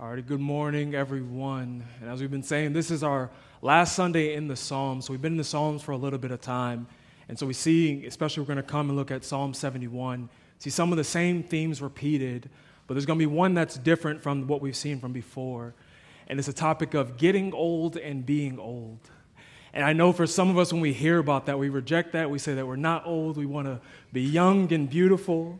All right, good morning, everyone. And as we've been saying, this is our last Sunday in the Psalms. So we've been in the Psalms for a little bit of time. And so we see, especially we're going to come and look at Psalm 71, see some of the same themes repeated, but there's going to be one that's different from what we've seen from before. And it's a topic of getting old and being old. And I know for some of us, when we hear about that, we reject that. We say that we're not old, we want to be young and beautiful.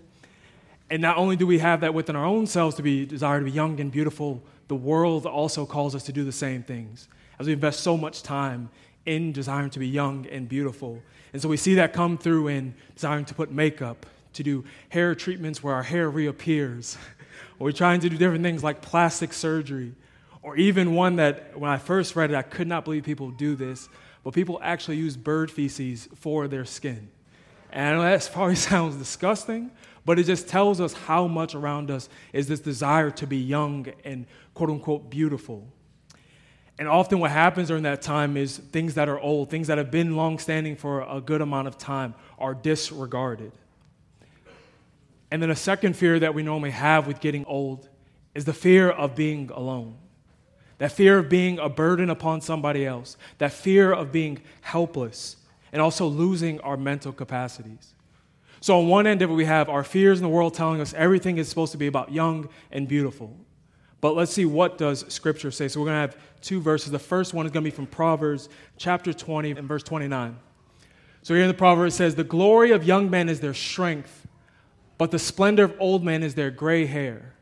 And not only do we have that within our own selves to be desire to be young and beautiful, the world also calls us to do the same things. As we invest so much time in desiring to be young and beautiful. And so we see that come through in desiring to put makeup, to do hair treatments where our hair reappears, or we're trying to do different things like plastic surgery, or even one that when I first read it, I could not believe people do this, but people actually use bird feces for their skin. And that probably sounds disgusting, but it just tells us how much around us is this desire to be young and quote unquote beautiful. And often what happens during that time is things that are old, things that have been long standing for a good amount of time, are disregarded. And then a second fear that we normally have with getting old is the fear of being alone. That fear of being a burden upon somebody else, that fear of being helpless, and also losing our mental capacities. So, on one end of it, we have our fears in the world telling us everything is supposed to be about young and beautiful. But let's see what does Scripture say. So, we're going to have two verses. The first one is going to be from Proverbs chapter 20 and verse 29. So, here in the Proverbs, it says, The glory of young men is their strength, but the splendor of old men is their gray hair.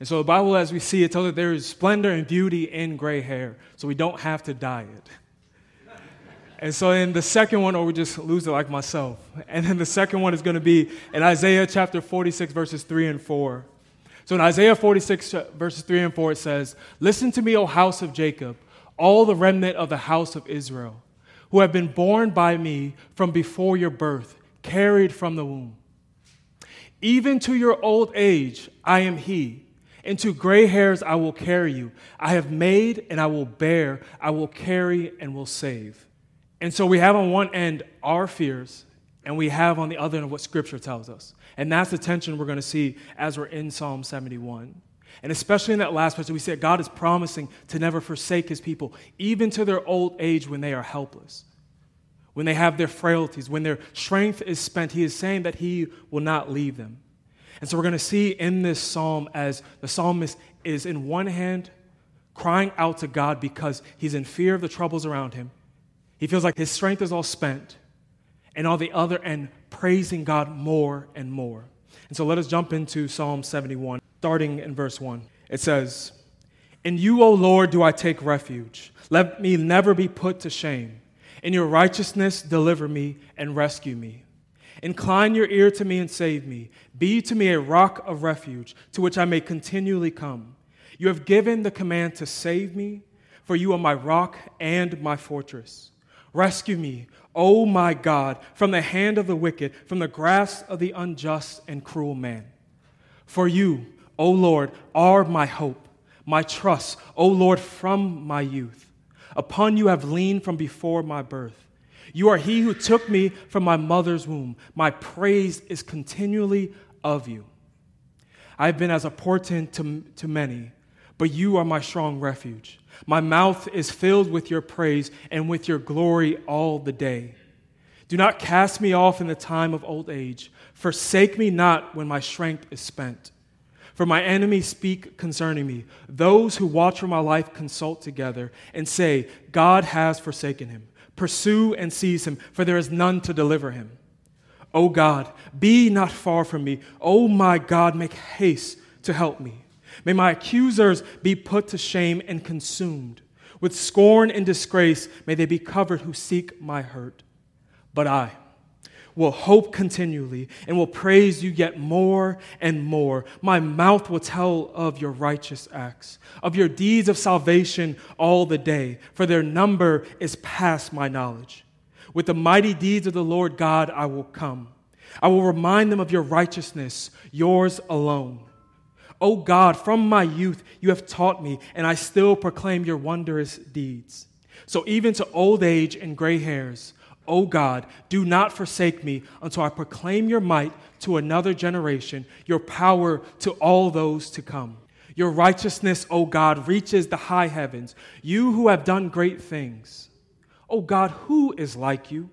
And so, the Bible, as we see, it tells us there is splendor and beauty in gray hair, so we don't have to dye it. And so in the second one, or we just lose it like myself. And then the second one is going to be in Isaiah chapter 46, verses 3 and 4. So in Isaiah 46, verses 3 and 4, it says, Listen to me, O house of Jacob, all the remnant of the house of Israel, who have been born by me from before your birth, carried from the womb. Even to your old age, I am he. Into gray hairs I will carry you. I have made and I will bear. I will carry and will save. And so we have on one end our fears, and we have on the other end what Scripture tells us. And that's the tension we're going to see as we're in Psalm 71. And especially in that last passage, we see God is promising to never forsake his people, even to their old age when they are helpless, when they have their frailties, when their strength is spent. He is saying that he will not leave them. And so we're going to see in this psalm as the psalmist is, in one hand, crying out to God because he's in fear of the troubles around him. He feels like his strength is all spent. And on the other end, praising God more and more. And so let us jump into Psalm 71, starting in verse 1. It says, In you, O Lord, do I take refuge. Let me never be put to shame. In your righteousness, deliver me and rescue me. Incline your ear to me and save me. Be to me a rock of refuge to which I may continually come. You have given the command to save me, for you are my rock and my fortress. Rescue me, O my God, from the hand of the wicked, from the grasp of the unjust and cruel man. For you, O Lord, are my hope, my trust, O Lord, from my youth. Upon you have leaned from before my birth. You are he who took me from my mother's womb. My praise is continually of you. I have been as a portent to, to many, but you are my strong refuge. My mouth is filled with your praise and with your glory all the day. Do not cast me off in the time of old age. Forsake me not when my strength is spent. For my enemies speak concerning me. Those who watch for my life consult together and say, God has forsaken him. Pursue and seize him, for there is none to deliver him. O God, be not far from me. O my God, make haste to help me. May my accusers be put to shame and consumed. With scorn and disgrace, may they be covered who seek my hurt. But I will hope continually and will praise you yet more and more. My mouth will tell of your righteous acts, of your deeds of salvation all the day, for their number is past my knowledge. With the mighty deeds of the Lord God, I will come. I will remind them of your righteousness, yours alone. O God, from my youth you have taught me, and I still proclaim your wondrous deeds. So even to old age and gray hairs, O God, do not forsake me until I proclaim your might to another generation, your power to all those to come. Your righteousness, O God, reaches the high heavens. You who have done great things. O God, who is like you?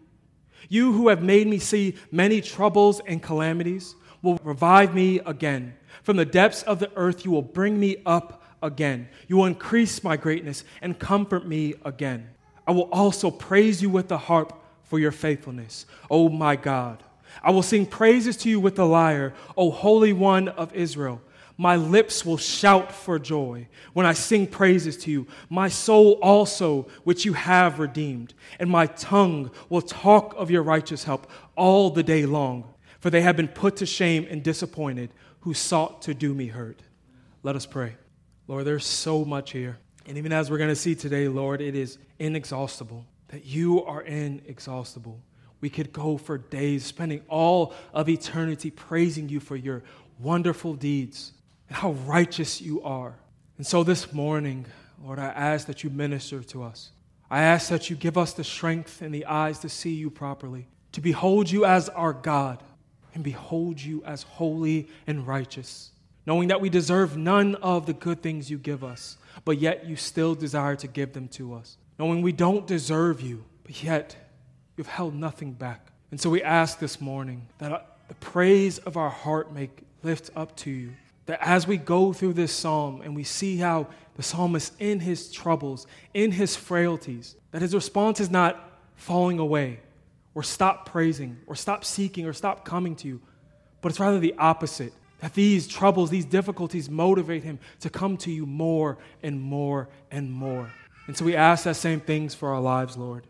You who have made me see many troubles and calamities will revive me again. From the depths of the earth, you will bring me up again. You will increase my greatness and comfort me again. I will also praise you with the harp for your faithfulness, O my God. I will sing praises to you with the lyre, O Holy One of Israel. My lips will shout for joy when I sing praises to you. My soul also, which you have redeemed, and my tongue will talk of your righteous help all the day long. For they have been put to shame and disappointed who sought to do me hurt. Let us pray. Lord, there's so much here. And even as we're going to see today, Lord, it is inexhaustible that you are inexhaustible. We could go for days spending all of eternity praising you for your wonderful deeds and how righteous you are. And so this morning, Lord, I ask that you minister to us. I ask that you give us the strength and the eyes to see you properly, to behold you as our God, and behold you as holy and righteous, knowing that we deserve none of the good things you give us, but yet you still desire to give them to us, knowing we don't deserve you, but yet you've held nothing back. And so we ask this morning that uh, the praise of our heart may lift up to you that as we go through this psalm and we see how the psalmist, in his troubles, in his frailties, that his response is not falling away or stop praising or stop seeking or stop coming to you, but it's rather the opposite. That these troubles, these difficulties motivate him to come to you more and more and more. And so we ask that same things for our lives, Lord.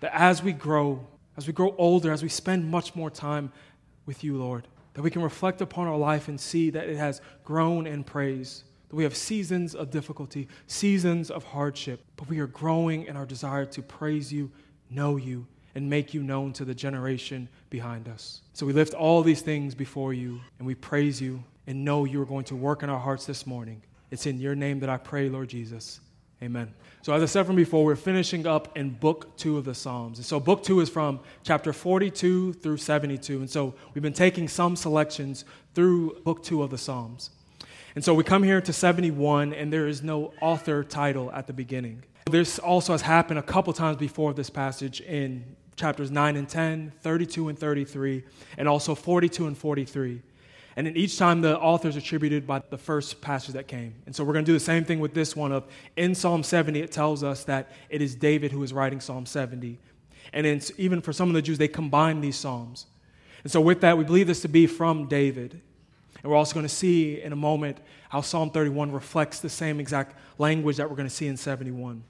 That as we grow, as we grow older, as we spend much more time with you, Lord, that we can reflect upon our life and see that it has grown in praise. That we have seasons of difficulty, seasons of hardship, but we are growing in our desire to praise you, know you, and make you known to the generation behind us. So we lift all these things before you and we praise you and know you are going to work in our hearts this morning. It's in your name that I pray, Lord Jesus. Amen. So, as I said from before, we're finishing up in book two of the Psalms. And so, book two is from chapter 42 through 72. And so, we've been taking some selections through book two of the Psalms. And so, we come here to 71, and there is no author title at the beginning. This also has happened a couple times before this passage in chapters 9 and 10, 32 and 33, and also 42 and 43. And then each time the author is attributed by the first passage that came. And so we're going to do the same thing with this one of in Psalm 70 it tells us that it is David who is writing Psalm 70. And it's, even for some of the Jews they combine these psalms. And so with that we believe this to be from David. And we're also going to see in a moment how Psalm 31 reflects the same exact language that we're going to see in 71.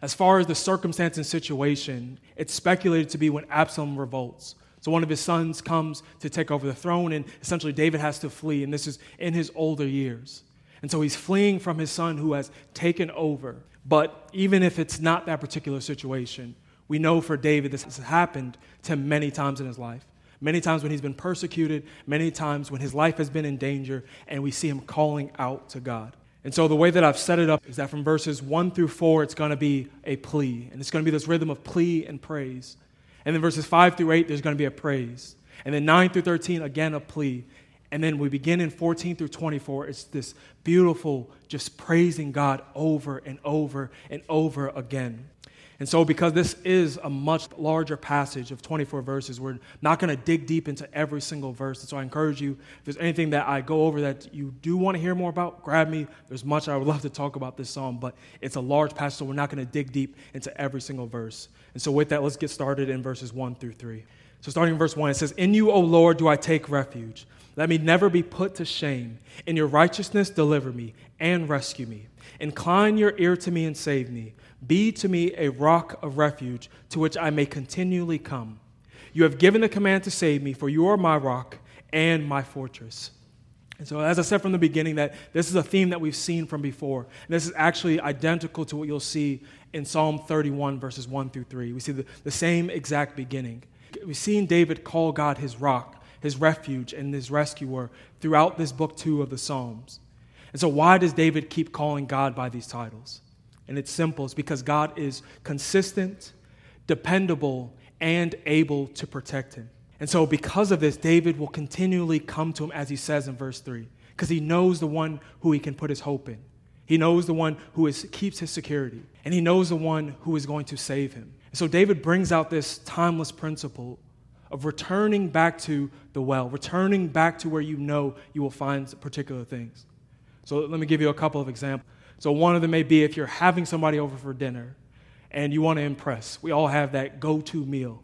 As far as the circumstance and situation, it's speculated to be when Absalom revolts. So one of his sons comes to take over the throne, and essentially David has to flee, and this is in his older years. And so he's fleeing from his son who has taken over. But even if it's not that particular situation, we know for David this has happened to him many times in his life. Many times when he's been persecuted, many times when his life has been in danger, and we see him calling out to God. And so the way that I've set it up is that from verses 1 through 4, it's going to be a plea. And it's going to be this rhythm of plea and praise. And then verses 5 through 8, there's going to be a praise. And then 9 through 13, again, a plea. And then we begin in 14 through 24. It's this beautiful, just praising God over and over and over again. And so, because this is a much larger passage of 24 verses, we're not going to dig deep into every single verse. And so, I encourage you, if there's anything that I go over that you do want to hear more about, grab me. There's much I would love to talk about this psalm, but it's a large passage, so we're not going to dig deep into every single verse. And so, with that, let's get started in verses 1 through 3. So, starting in verse 1, it says, In you, O Lord, do I take refuge. Let me never be put to shame. In your righteousness, deliver me and rescue me. Incline your ear to me and save me. Be to me a rock of refuge to which I may continually come. You have given the command to save me, for you are my rock and my fortress. And so, as I said from the beginning, that this is a theme that we've seen from before. And this is actually identical to what you'll see in Psalm 31, verses 1 through 3. We see the, the same exact beginning. We've seen David call God his rock, his refuge, and his rescuer throughout this book two of the Psalms. And so, why does David keep calling God by these titles? And it's simple it's because God is consistent, dependable, and able to protect him. And so, because of this, David will continually come to him, as he says in verse 3, because he knows the one who he can put his hope in. He knows the one who is, keeps his security, and he knows the one who is going to save him. And so David brings out this timeless principle of returning back to the well, returning back to where you know you will find particular things. So let me give you a couple of examples. So one of them may be if you're having somebody over for dinner and you want to impress. We all have that go to meal.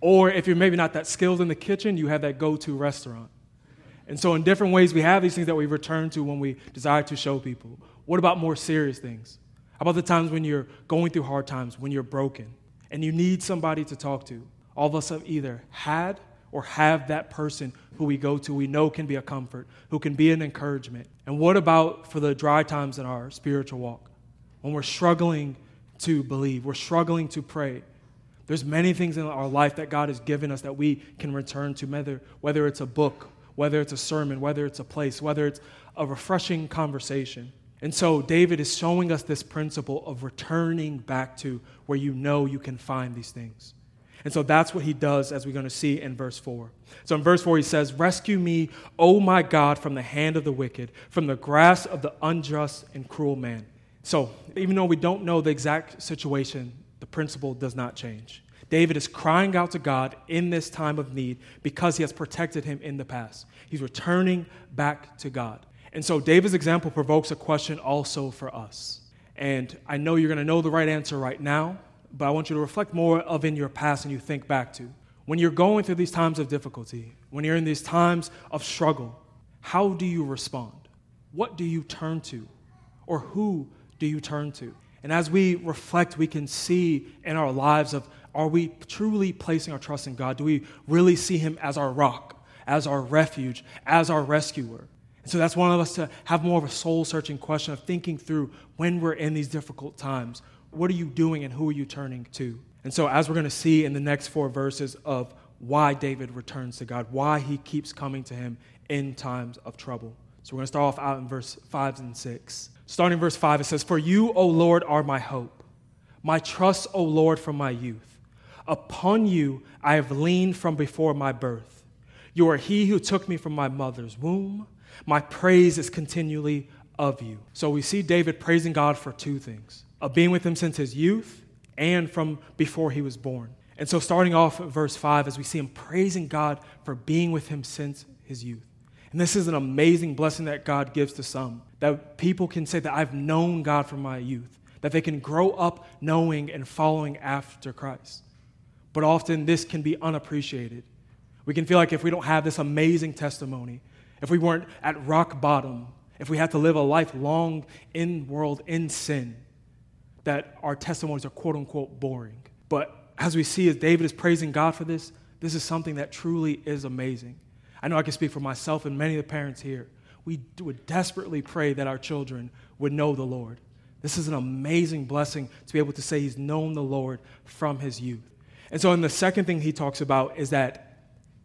Or if you're maybe not that skilled in the kitchen, you have that go to restaurant. And so, in different ways, we have these things that we return to when we desire to show people. What about more serious things? How about the times when you're going through hard times, when you're broken, and you need somebody to talk to? All of us have either had or have that person who we go to, we know can be a comfort, who can be an encouragement. And what about for the dry times in our spiritual walk? When we're struggling to believe, we're struggling to pray. There's many things in our life that God has given us that we can return to, whether, whether it's a book, whether it's a sermon, whether it's a place, whether it's a refreshing conversation. And so David is showing us this principle of returning back to where you know you can find these things. And so that's what he does, as we're going to see in verse 4. So in verse 4, he says, Rescue me, O my God, from the hand of the wicked, from the grasp of the unjust and cruel man. So even though we don't know the exact situation, the principle does not change. David is crying out to God in this time of need because he has protected him in the past. He's returning back to God. And so David's example provokes a question also for us. And I know you're going to know the right answer right now, but I want you to reflect more of in your past and you think back to. When you're going through these times of difficulty, when you're in these times of struggle, how do you respond? What do you turn to? Or who do you turn to? And as we reflect, we can see in our lives of are we truly placing our trust in God? Do we really see Him as our rock, as our refuge, as our rescuer? And so that's one of us to have more of a soul searching question of thinking through when we're in these difficult times. What are you doing and who are you turning to? And so, as we're going to see in the next four verses of why David returns to God, why he keeps coming to him in times of trouble. So, we're going to start off out in verse 5 and 6. Starting verse 5, it says, For you, O Lord, are my hope, my trust, O Lord, from my youth. Upon you I have leaned from before my birth. You are he who took me from my mother's womb. My praise is continually of you. So we see David praising God for two things of being with him since his youth and from before he was born. And so, starting off at verse 5, as we see him praising God for being with him since his youth. And this is an amazing blessing that God gives to some. That people can say that I've known God from my youth, that they can grow up knowing and following after Christ. But often this can be unappreciated. We can feel like if we don't have this amazing testimony, if we weren't at rock bottom, if we had to live a life long in world in sin, that our testimonies are quote unquote boring. But as we see as David is praising God for this, this is something that truly is amazing. I know I can speak for myself and many of the parents here. We would desperately pray that our children would know the Lord. This is an amazing blessing to be able to say he's known the Lord from his youth. And so, in the second thing he talks about is that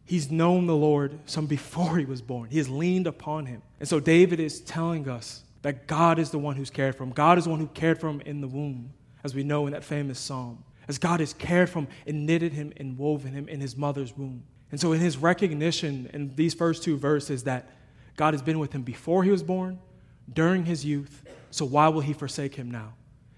he's known the Lord some before he was born. He has leaned upon him. And so, David is telling us that God is the one who's cared for him. God is the one who cared for him in the womb, as we know in that famous psalm. As God has cared for him and knitted him and woven him in his mother's womb. And so, in his recognition in these first two verses, that God has been with him before he was born, during his youth, so why will he forsake him now?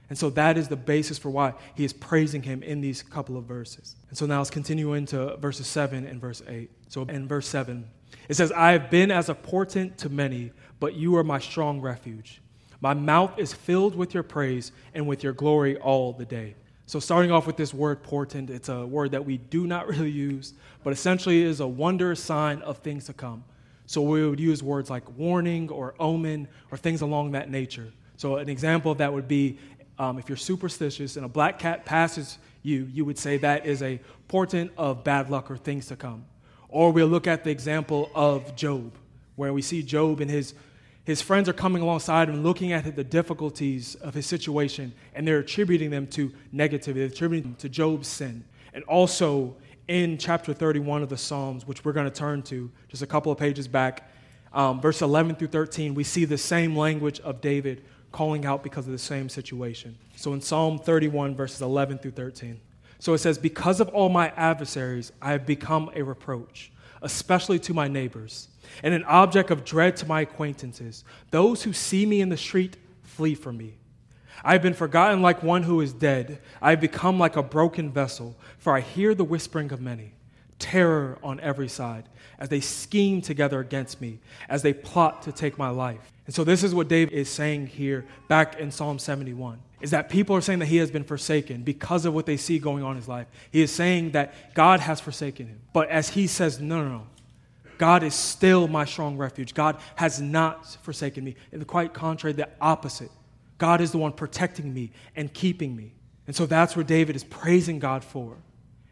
And so that is the basis for why he is praising him in these couple of verses. And so now let's continue into verses 7 and verse 8. So in verse 7, it says, I have been as a portent to many, but you are my strong refuge. My mouth is filled with your praise and with your glory all the day. So, starting off with this word portent, it's a word that we do not really use, but essentially is a wondrous sign of things to come. So, we would use words like warning or omen or things along that nature. So, an example of that would be um, if you're superstitious and a black cat passes you, you would say that is a portent of bad luck or things to come. Or we'll look at the example of Job, where we see Job in his his friends are coming alongside him, looking at the difficulties of his situation, and they're attributing them to negativity, they're attributing them to Job's sin. And also in chapter 31 of the Psalms, which we're going to turn to just a couple of pages back, um, verse 11 through 13, we see the same language of David calling out because of the same situation. So in Psalm 31, verses 11 through 13. So it says, Because of all my adversaries, I have become a reproach especially to my neighbors, and an object of dread to my acquaintances. Those who see me in the street flee from me. I have been forgotten like one who is dead. I have become like a broken vessel, for I hear the whispering of many. Terror on every side as they scheme together against me, as they plot to take my life. And so, this is what David is saying here back in Psalm 71 is that people are saying that he has been forsaken because of what they see going on in his life. He is saying that God has forsaken him. But as he says, no, no, no. God is still my strong refuge. God has not forsaken me. And quite contrary, the opposite. God is the one protecting me and keeping me. And so that's where David is praising God for.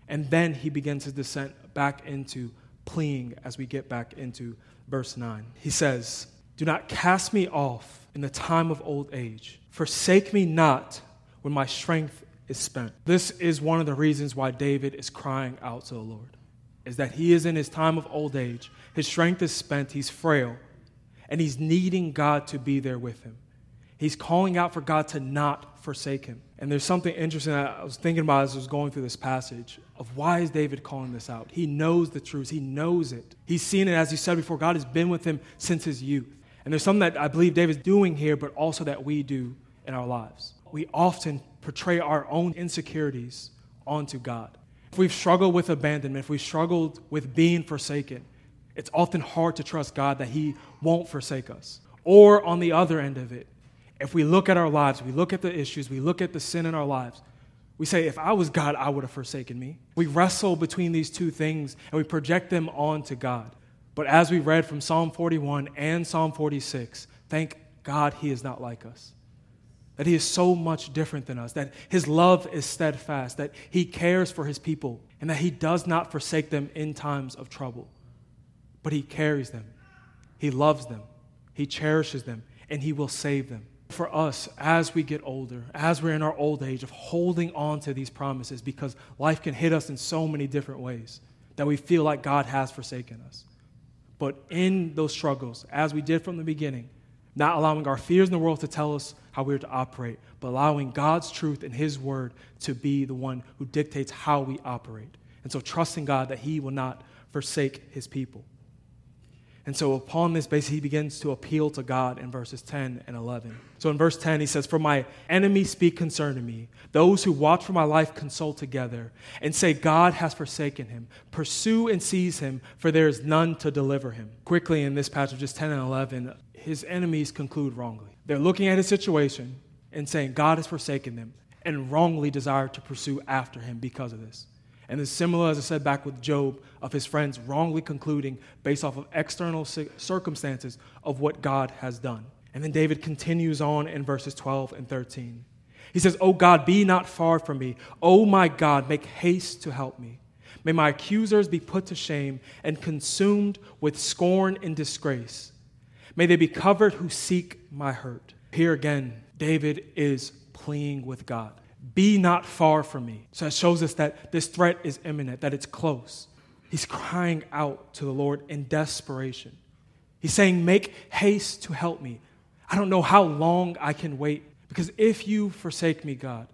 And then he begins his descent back into pleading as we get back into verse 9. He says, Do not cast me off in the time of old age Forsake me not when my strength is spent. This is one of the reasons why David is crying out to the Lord. Is that he is in his time of old age. His strength is spent, he's frail, and he's needing God to be there with him. He's calling out for God to not forsake him. And there's something interesting that I was thinking about as I was going through this passage of why is David calling this out? He knows the truth. He knows it. He's seen it, as he said before, God has been with him since his youth. And there's something that I believe David's doing here, but also that we do in our lives. We often portray our own insecurities onto God. If we've struggled with abandonment, if we've struggled with being forsaken, it's often hard to trust God that He won't forsake us. Or on the other end of it, if we look at our lives, we look at the issues, we look at the sin in our lives, we say, if I was God, I would have forsaken me. We wrestle between these two things and we project them onto God. But as we read from Psalm 41 and Psalm 46, thank God He is not like us that he is so much different than us, that his love is steadfast, that he cares for his people, and that he does not forsake them in times of trouble. But he carries them, he loves them, he cherishes them, and he will save them. For us, as we get older, as we're in our old age, of holding on to these promises because life can hit us in so many different ways that we feel like God has forsaken us. But in those struggles, as we did from the beginning, not allowing our fears in the world to tell us how we're to operate, but allowing God's truth and His word to be the one who dictates how we operate. And so trusting God that He will not forsake His people. And so, upon this basis, he begins to appeal to God in verses 10 and 11. So, in verse 10, he says, For my enemies speak concerning me. Those who watch for my life consult together and say, God has forsaken him. Pursue and seize him, for there is none to deliver him. Quickly, in this passage, just 10 and 11, his enemies conclude wrongly. They're looking at his situation and saying, God has forsaken them, and wrongly desire to pursue after him because of this. And it's similar, as I said back with Job, of his friends wrongly concluding based off of external circumstances of what God has done. And then David continues on in verses 12 and 13. He says, Oh God, be not far from me. Oh my God, make haste to help me. May my accusers be put to shame and consumed with scorn and disgrace. May they be covered who seek my hurt. Here again, David is pleading with God. Be not far from me. So it shows us that this threat is imminent, that it's close. He's crying out to the Lord in desperation. He's saying, Make haste to help me. I don't know how long I can wait. Because if you forsake me, God,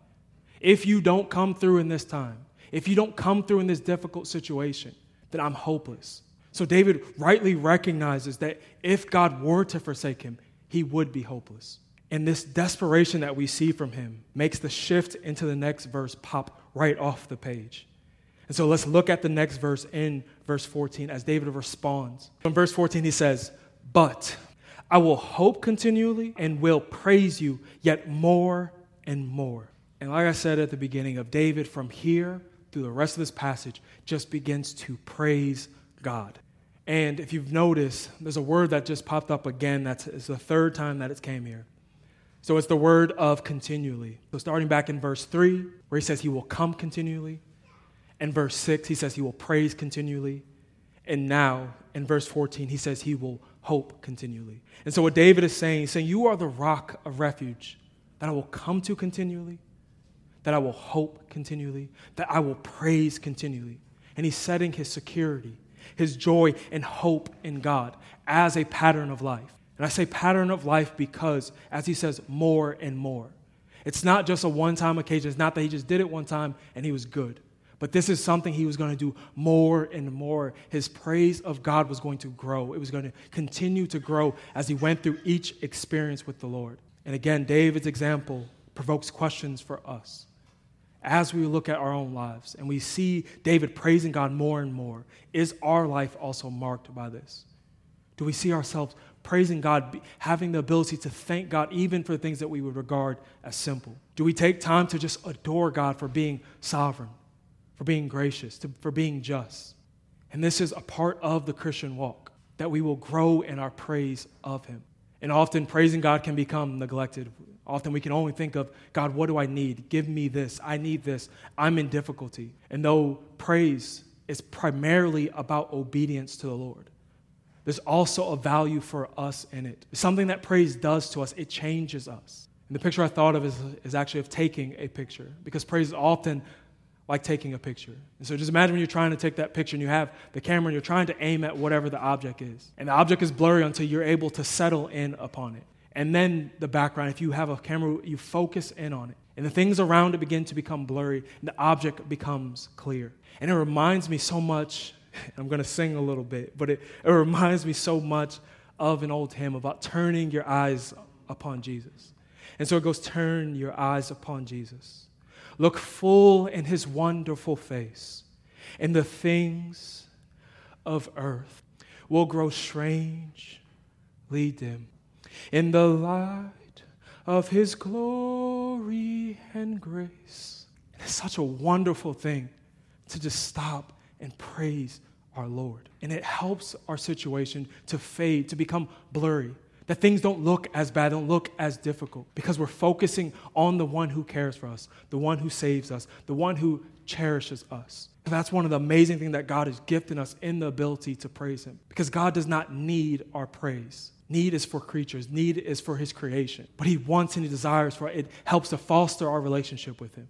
if you don't come through in this time, if you don't come through in this difficult situation, then I'm hopeless. So David rightly recognizes that if God were to forsake him, he would be hopeless. And this desperation that we see from him makes the shift into the next verse pop right off the page. And so let's look at the next verse in verse 14 as David responds. In verse 14, he says, But I will hope continually and will praise you yet more and more. And like I said at the beginning of David, from here through the rest of this passage, just begins to praise God. And if you've noticed, there's a word that just popped up again. That's it's the third time that it's came here. So it's the word of continually. So starting back in verse 3, where he says he will come continually. In verse 6, he says he will praise continually. And now, in verse 14, he says he will hope continually. And so what David is saying, he's saying, You are the rock of refuge that I will come to continually, that I will hope continually, that I will praise continually. And he's setting his security his joy and hope in God as a pattern of life. And I say pattern of life because, as he says, more and more. It's not just a one time occasion. It's not that he just did it one time and he was good, But this is something he was going to do more and more. His praise of God was going to grow. It was going to continue to grow as he went through each experience with the Lord. And again, David's example provokes questions for us as we look at our own lives and we see David praising God more and more. Is our life also marked by this? Do we see ourselves praising God, having the ability to thank God even for things that we would regard as simple? Do we take time to just adore God for being sovereign, for being gracious, to, for being just? And this is a part of the Christian walk that we will grow in our praise of Him. And often praising God can become neglected. Often we can only think of, God, what do I need? Give me this. I need this. I'm in difficulty. And though praise is primarily about obedience to the Lord, there's also a value for us in it. Something that praise does to us, it changes us. And the picture I thought of is, is actually of taking a picture, because praise is often like taking a picture. And so just imagine when you're trying to take that picture and you have the camera and you're trying to aim at whatever the object is. And the object is blurry until you're able to settle in upon it. And then the background, if you have a camera, you focus in on it. And the things around it begin to become blurry and the object becomes clear. And it reminds me so much I'm going to sing a little bit, but it, it reminds me so much of an old hymn about turning your eyes upon Jesus. And so it goes, Turn your eyes upon Jesus. Look full in his wonderful face, and the things of earth will grow strangely dim in the light of his glory and grace. it's such a wonderful thing to just stop and praise our Lord. And it helps our situation to fade, to become blurry. That things don't look as bad, don't look as difficult, because we're focusing on the one who cares for us, the one who saves us, the one who cherishes us. And that's one of the amazing things that God has gifted us in the ability to praise Him. Because God does not need our praise. Need is for creatures, need is for His creation. But He wants and He desires for it. It helps to foster our relationship with Him,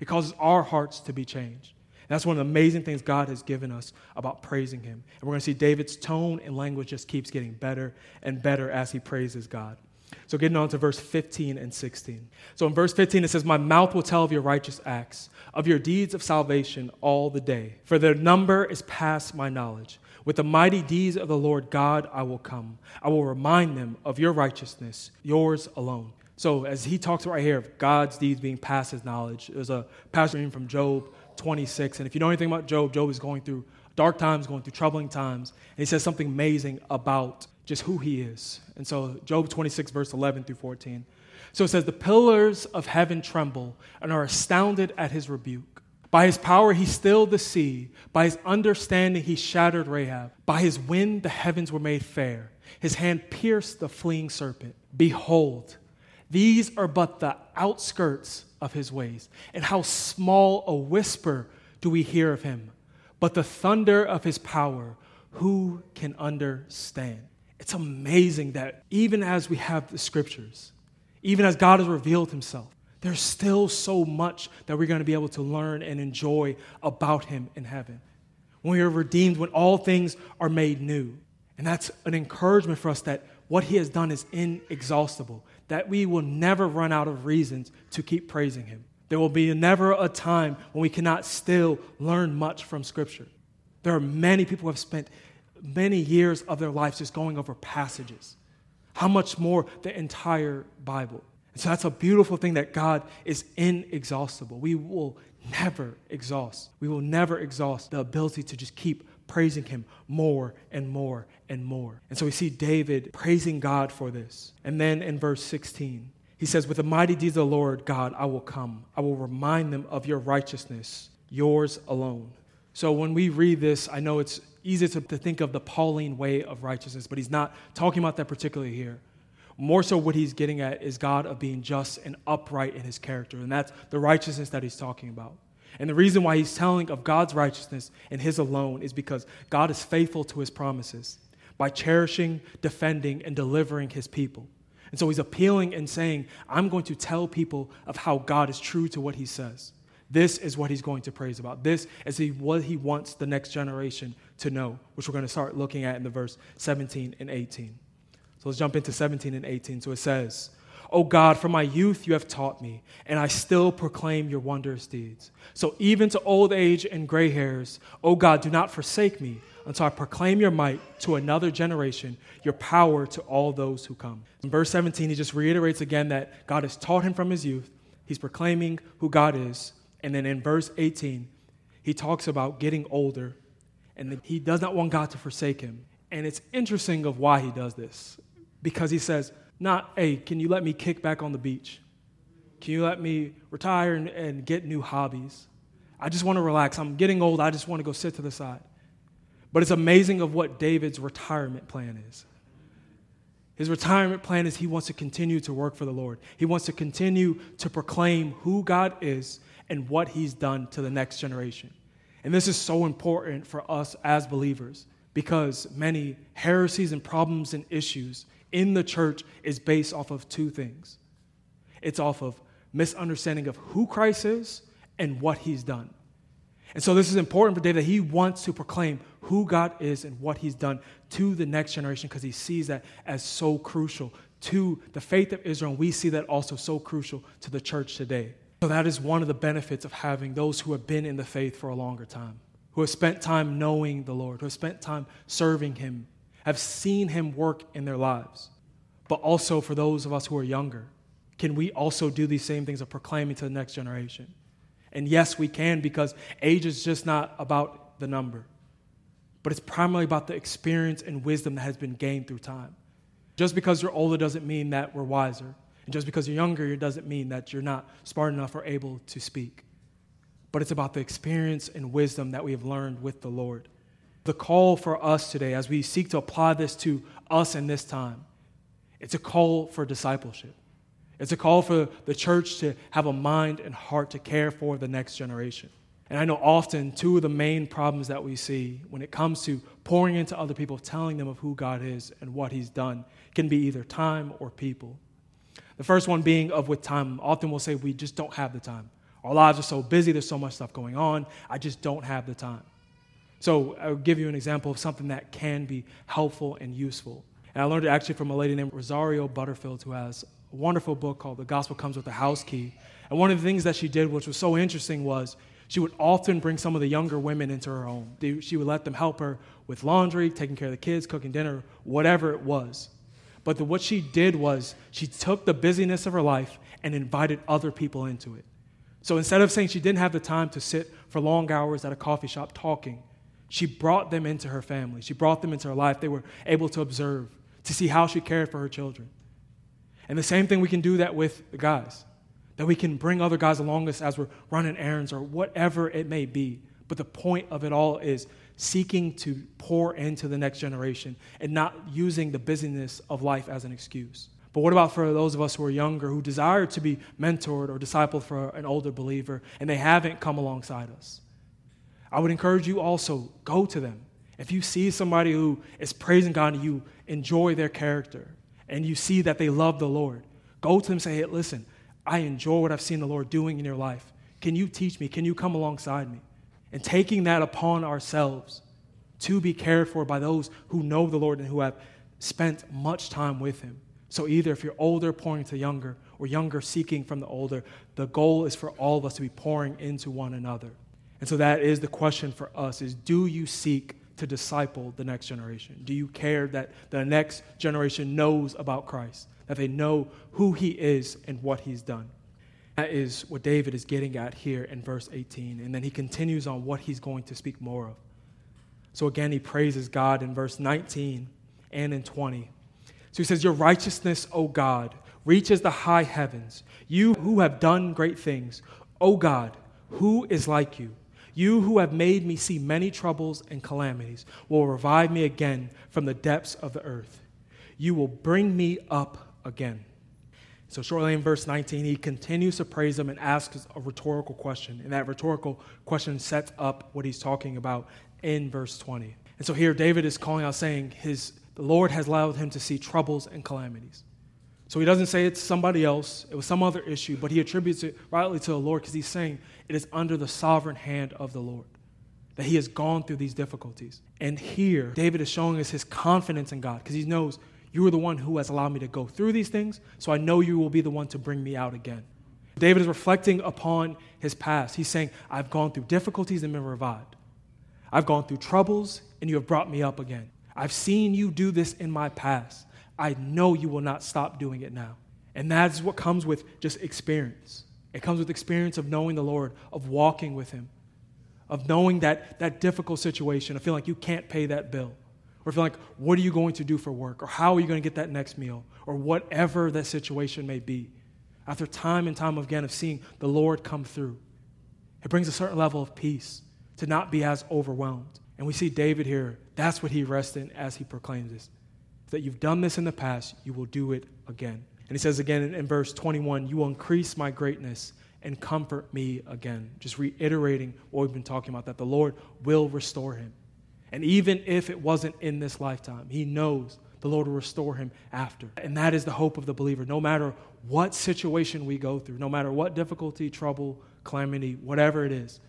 it causes our hearts to be changed. That's one of the amazing things God has given us about praising Him. And we're going to see David's tone and language just keeps getting better and better as he praises God. So, getting on to verse 15 and 16. So, in verse 15, it says, My mouth will tell of your righteous acts, of your deeds of salvation all the day, for their number is past my knowledge. With the mighty deeds of the Lord God, I will come. I will remind them of your righteousness, yours alone. So, as he talks right here of God's deeds being past his knowledge, there's a passage from Job 26. And if you know anything about Job, Job is going through dark times, going through troubling times. And he says something amazing about just who he is. And so, Job 26, verse 11 through 14. So it says, The pillars of heaven tremble and are astounded at his rebuke. By his power, he stilled the sea. By his understanding, he shattered Rahab. By his wind, the heavens were made fair. His hand pierced the fleeing serpent. Behold, these are but the outskirts of his ways. And how small a whisper do we hear of him? But the thunder of his power, who can understand? It's amazing that even as we have the scriptures, even as God has revealed himself, there's still so much that we're going to be able to learn and enjoy about him in heaven. When we are redeemed, when all things are made new. And that's an encouragement for us that what he has done is inexhaustible, that we will never run out of reasons to keep praising him. There will be never a time when we cannot still learn much from Scripture. There are many people who have spent many years of their lives just going over passages. How much more the entire Bible? And so that's a beautiful thing that God is inexhaustible. We will never exhaust. We will never exhaust the ability to just keep praising him more and more and more. And so we see David praising God for this. And then in verse 16, he says, With the mighty deeds of the Lord God, I will come. I will remind them of your righteousness, yours alone. So when we read this, I know it's easy to, to think of the Pauline way of righteousness, but he's not talking about that particularly here. More so, what he's getting at is God of being just and upright in his character. And that's the righteousness that he's talking about. And the reason why he's telling of God's righteousness and his alone is because God is faithful to his promises by cherishing, defending, and delivering his people. And so he's appealing and saying, I'm going to tell people of how God is true to what he says. This is what he's going to praise about. This is what he wants the next generation to know, which we're going to start looking at in the verse 17 and 18. So let's jump into 17 and 18. So it says, O God, from my youth you have taught me, and I still proclaim your wondrous deeds. So even to old age and gray hairs, O God, do not forsake me until I proclaim your might to another generation, your power to all those who come. In verse 17, he just reiterates again that God has taught him from his youth. He's proclaiming who God is. And then in verse 18, he talks about getting older and he does not want God to forsake him. And it's interesting of why he does this because he says, not, hey, can you let me kick back on the beach? Can you let me retire and, and get new hobbies? I just want to relax. I'm getting old. I just want to go sit to the side. But it's amazing of what David's retirement plan is. His retirement plan is he wants to continue to work for the Lord. He wants to continue to proclaim who God is and what he's done to the next generation. And this is so important for us as believers because many heresies and problems and issues in the church is based off of two things it's off of misunderstanding of who Christ is and what he's done. And so this is important for David he wants to proclaim who God is and what he's done to the next generation because he sees that as so crucial to the faith of Israel. And we see that also so crucial to the church today. So that is one of the benefits of having those who have been in the faith for a longer time, who have spent time knowing the Lord, who have spent time serving him, have seen him work in their lives. But also for those of us who are younger, can we also do these same things of proclaiming to the next generation? And yes, we can because age is just not about the number, but it's primarily about the experience and wisdom that has been gained through time. Just because you're older doesn't mean that we're wiser. And just because you're younger, it doesn't mean that you're not smart enough or able to speak. But it's about the experience and wisdom that we have learned with the Lord the call for us today as we seek to apply this to us in this time. It's a call for discipleship. It's a call for the church to have a mind and heart to care for the next generation. And I know often two of the main problems that we see when it comes to pouring into other people, telling them of who God is and what He's done, can be either time or people. The first one being of with time. Often we'll say we just don't have the time. Our lives are so busy, there's so much stuff going on, I just don't have the time. So I'll give you an example of something that can be helpful and useful. And I learned it actually from a lady named Rosaria Butterfield, who has a wonderful book called The Gospel Comes with a House Key. And one of the things that she did, which was so interesting, was she would often bring some of the younger women into her home. She would let them help her with laundry, taking care of the kids, cooking dinner, whatever it was. But the, what she did was she took the busyness of her life and invited other people into it. So instead of saying she didn't have the time to sit for long hours at a coffee shop talking, she brought them into her family. She brought them into her life. They were able to observe, to see how she cared for her children. And the same thing we can do that with the guys. That we can bring other guys along us as we're running errands or whatever it may be. But the point of it all is seeking to pour into the next generation and not using the busyness of life as an excuse. But what about for those of us who are younger who desire to be mentored or discipled for an older believer and they haven't come alongside us? I would encourage you also go to them. If you see somebody who is praising God and you enjoy their character and you see that they love the Lord, go to them and say, hey, listen, I enjoy what I've seen the Lord doing in your life. Can you teach me? Can you come alongside me? And taking that upon ourselves to be cared for by those who know the Lord and who have spent much time with Him. So, either if you're older, pouring to younger, or younger, seeking from the older, the goal is for all of us to be pouring into one another. And so that is the question for us is do you seek to disciple the next generation? Do you care that the next generation knows about Christ, that they know who he is and what he's done? That is what David is getting at here in verse 18. And then he continues on what he's going to speak more of. So again, he praises God in verse 19 and in 20. So he says, Your righteousness, O God, reaches the high heavens. You who have done great things, O God, who is like you? You who have made me see many troubles and calamities will revive me again from the depths of the earth. You will bring me up again. So, shortly in verse 19, he continues to praise him and asks a rhetorical question. And that rhetorical question sets up what he's talking about in verse 20. And so, here David is calling out, saying, his, The Lord has allowed him to see troubles and calamities. So he doesn't say it's somebody else, it was some other issue, but he attributes it rightly to the Lord because he's saying it is under the sovereign hand of the Lord that he has gone through these difficulties. And here, David is showing us his confidence in God because he knows You are the one who has allowed me to go through these things, so I know you will be the one to bring me out again. David is reflecting upon his past. He's saying, I've gone through difficulties and been revived. I've gone through troubles, and you have brought me up again. I've seen you do this in my past. I know you will not stop doing it now. And that's what comes with just experience. It comes with experience of knowing the Lord, of walking with Him, of knowing that, that difficult situation, of feeling like you can't pay that bill, or feeling like, what are you going to do for work, or how are you going to get that next meal, or whatever that situation may be. After time and time again of seeing the Lord come through, it brings a certain level of peace to not be as overwhelmed. And we see David here, that's what he rests in as he proclaims this. That you've done this in the past, you will do it again. And he says again in, in verse 21 You will increase my greatness and comfort me again. Just reiterating what we've been talking about, that the Lord will restore him. And even if it wasn't in this lifetime, he knows the Lord will restore him after. And that is the hope of the believer. No matter what situation we go through, no matter what difficulty, trouble, calamity, whatever it is,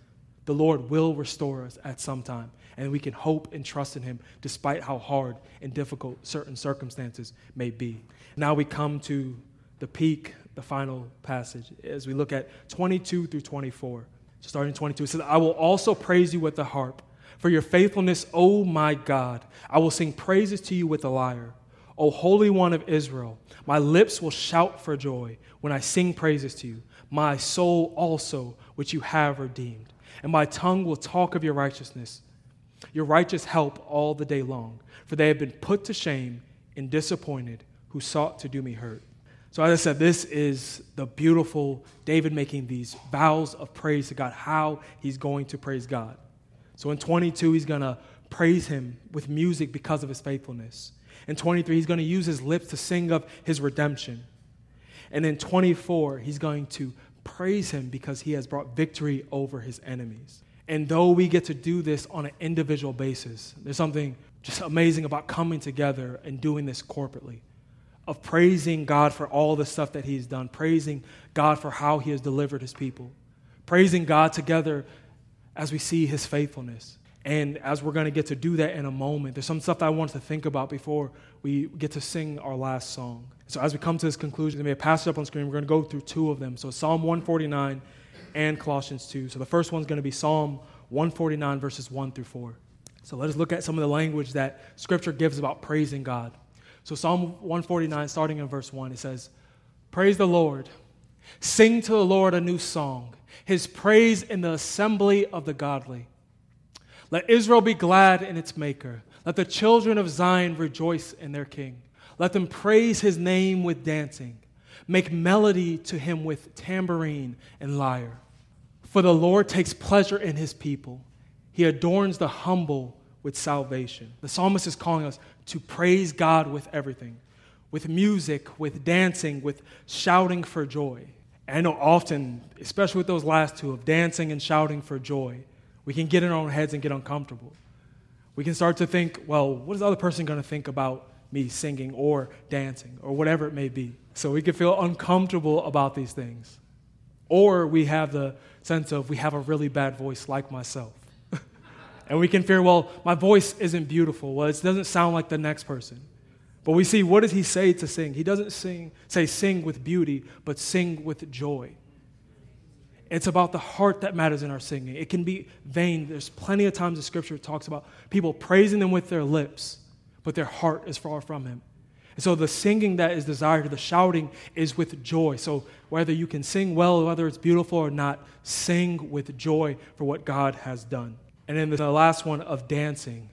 the Lord will restore us at some time. And we can hope and trust in him despite how hard and difficult certain circumstances may be. Now we come to the peak, the final passage, as we look at 22 through 24. So starting 22, it says, I will also praise you with the harp. For your faithfulness, O my God, I will sing praises to you with the lyre. O Holy One of Israel, my lips will shout for joy when I sing praises to you, my soul also, which you have redeemed. And my tongue will talk of your righteousness, your righteous help all the day long. For they have been put to shame and disappointed who sought to do me hurt. So, as I said, this is the beautiful David making these vows of praise to God, how he's going to praise God. So, in 22, he's going to praise him with music because of his faithfulness. In 23, he's going to use his lips to sing of his redemption. And in 24, he's going to praise him because he has brought victory over his enemies. And though we get to do this on an individual basis, there's something just amazing about coming together and doing this corporately of praising God for all the stuff that He's done, praising God for how He has delivered His people, praising God together as we see His faithfulness. And as we're going to get to do that in a moment, there's some stuff that I want to think about before we get to sing our last song. So as we come to this conclusion, there may be a passage up on screen. We're going to go through two of them. So Psalm 149 and Colossians 2. So the first one's going to be Psalm 149, verses 1 through 4. So let us look at some of the language that Scripture gives about praising God. So, Psalm 149, starting in verse 1, it says, Praise the Lord. Sing to the Lord a new song, his praise in the assembly of the godly. Let Israel be glad in its maker. Let the children of Zion rejoice in their king. Let them praise his name with dancing. Make melody to him with tambourine and lyre. For the Lord takes pleasure in his people. He adorns the humble with salvation. The psalmist is calling us to praise God with everything with music, with dancing, with shouting for joy. And I know often, especially with those last two of dancing and shouting for joy, we can get in our own heads and get uncomfortable. We can start to think, well, what is the other person going to think about me singing or dancing or whatever it may be? So we can feel uncomfortable about these things. Or we have the sense of we have a really bad voice like myself. And we can fear, well, my voice isn't beautiful. Well, it doesn't sound like the next person. But we see, what does he say to sing? He doesn't sing, say sing with beauty, but sing with joy. It's about the heart that matters in our singing. It can be vain. There's plenty of times the scripture talks about people praising them with their lips, but their heart is far from him. And so the singing that is desired, the shouting is with joy. So whether you can sing well, whether it's beautiful or not, sing with joy for what God has done. And then the last one of dancing.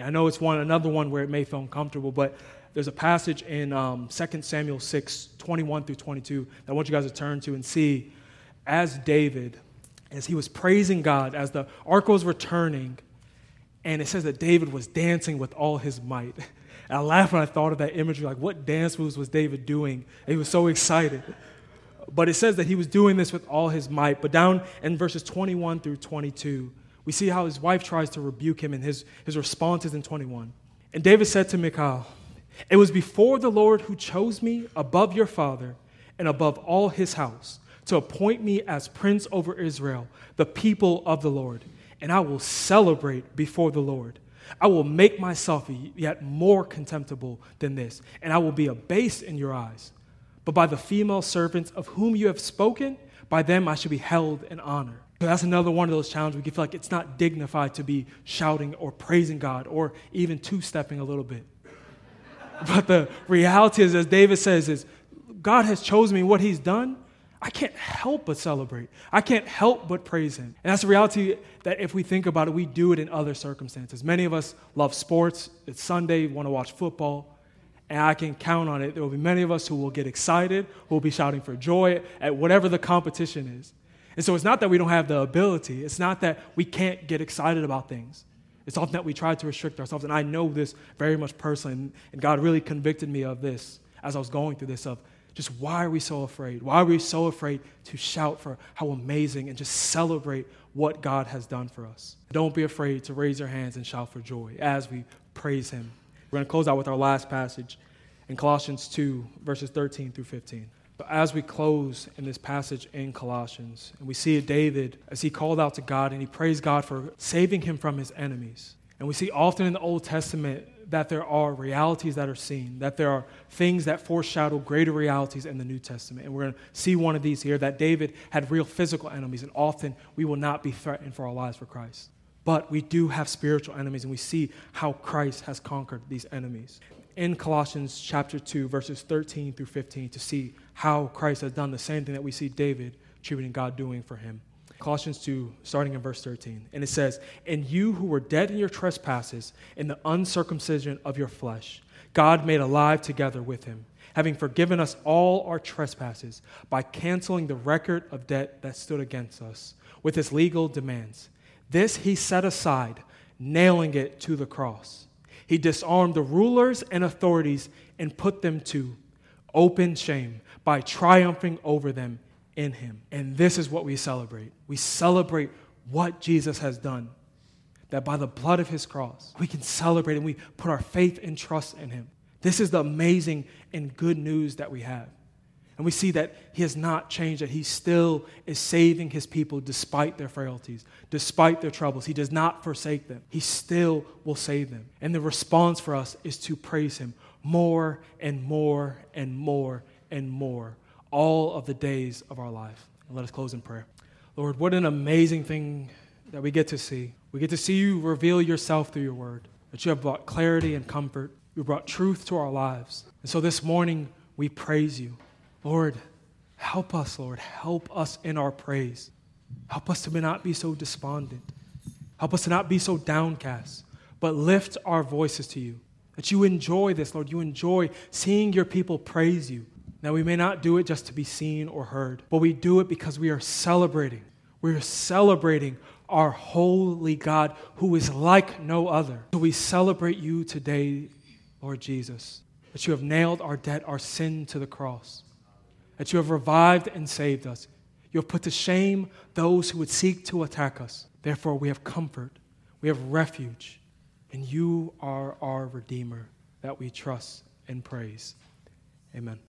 I know it's one another one where it may feel uncomfortable, but there's a passage in um, 2 Samuel 6, 21 through 22 that I want you guys to turn to and see as David, as he was praising God, as the ark was returning, and it says that David was dancing with all his might. And I laughed when I thought of that imagery, like what dance moves was David doing? And he was so excited. But it says that he was doing this with all his might. But down in verses 21 through 22, we see how his wife tries to rebuke him, and his, his response is in 21. And David said to Michal, It was before the Lord who chose me above your father and above all his house to appoint me as prince over Israel, the people of the Lord. And I will celebrate before the Lord. I will make myself yet more contemptible than this, and I will be abased in your eyes. But by the female servants of whom you have spoken, by them I should be held in honor. So that's another one of those challenges we feel like it's not dignified to be shouting or praising God or even two stepping a little bit. but the reality is, as David says, is God has chosen me what he's done. I can't help but celebrate. I can't help but praise him. And that's the reality that if we think about it, we do it in other circumstances. Many of us love sports. It's Sunday, want to watch football. And I can count on it. There will be many of us who will get excited, who will be shouting for joy at whatever the competition is. And so it's not that we don't have the ability, it's not that we can't get excited about things. It's often that we try to restrict ourselves. And I know this very much personally. And God really convicted me of this as I was going through this of just why are we so afraid? Why are we so afraid to shout for how amazing and just celebrate what God has done for us? Don't be afraid to raise your hands and shout for joy as we praise Him. We're going to close out with our last passage in Colossians 2, verses 13 through 15. But as we close in this passage in Colossians, and we see David as he called out to God and he praised God for saving him from his enemies. And we see often in the Old Testament that there are realities that are seen, that there are things that foreshadow greater realities in the New Testament. And we're going to see one of these here that David had real physical enemies, and often we will not be threatened for our lives for Christ. But we do have spiritual enemies, and we see how Christ has conquered these enemies. In Colossians chapter 2, verses 13 through 15, to see how Christ has done the same thing that we see David attributing God doing for him. Colossians 2, starting in verse 13. And it says, And you who were dead in your trespasses, in the uncircumcision of your flesh, God made alive together with him, having forgiven us all our trespasses by canceling the record of debt that stood against us with its legal demands. This he set aside, nailing it to the cross. He disarmed the rulers and authorities and put them to open shame by triumphing over them in him. And this is what we celebrate. We celebrate what Jesus has done. That by the blood of his cross, we can celebrate and we put our faith and trust in him. This is the amazing and good news that we have. And we see that he has not changed, that he still is saving his people despite their frailties, despite their troubles. He does not forsake them. He still will save them. And the response for us is to praise him more and more and more and more all of the days of our life. And let us close in prayer. Lord, what an amazing thing that we get to see. We get to see you reveal yourself through your word, that you have brought clarity and comfort. You brought truth to our lives. And so this morning, we praise you. Lord, help us, Lord. Help us in our praise. Help us to not be so despondent. Help us to not be so downcast, but lift our voices to you. That you enjoy this, Lord. You enjoy seeing your people praise you. Now, we may not do it just to be seen or heard, but we do it because we are celebrating. We are celebrating our holy God who is like no other. So we celebrate you today, Lord Jesus, that you have nailed our debt, our sin to the cross, that you have revived and saved us. You have put to shame those who would seek to attack us. Therefore, we have comfort, we have refuge, and you are our Redeemer that we trust and praise. Amen.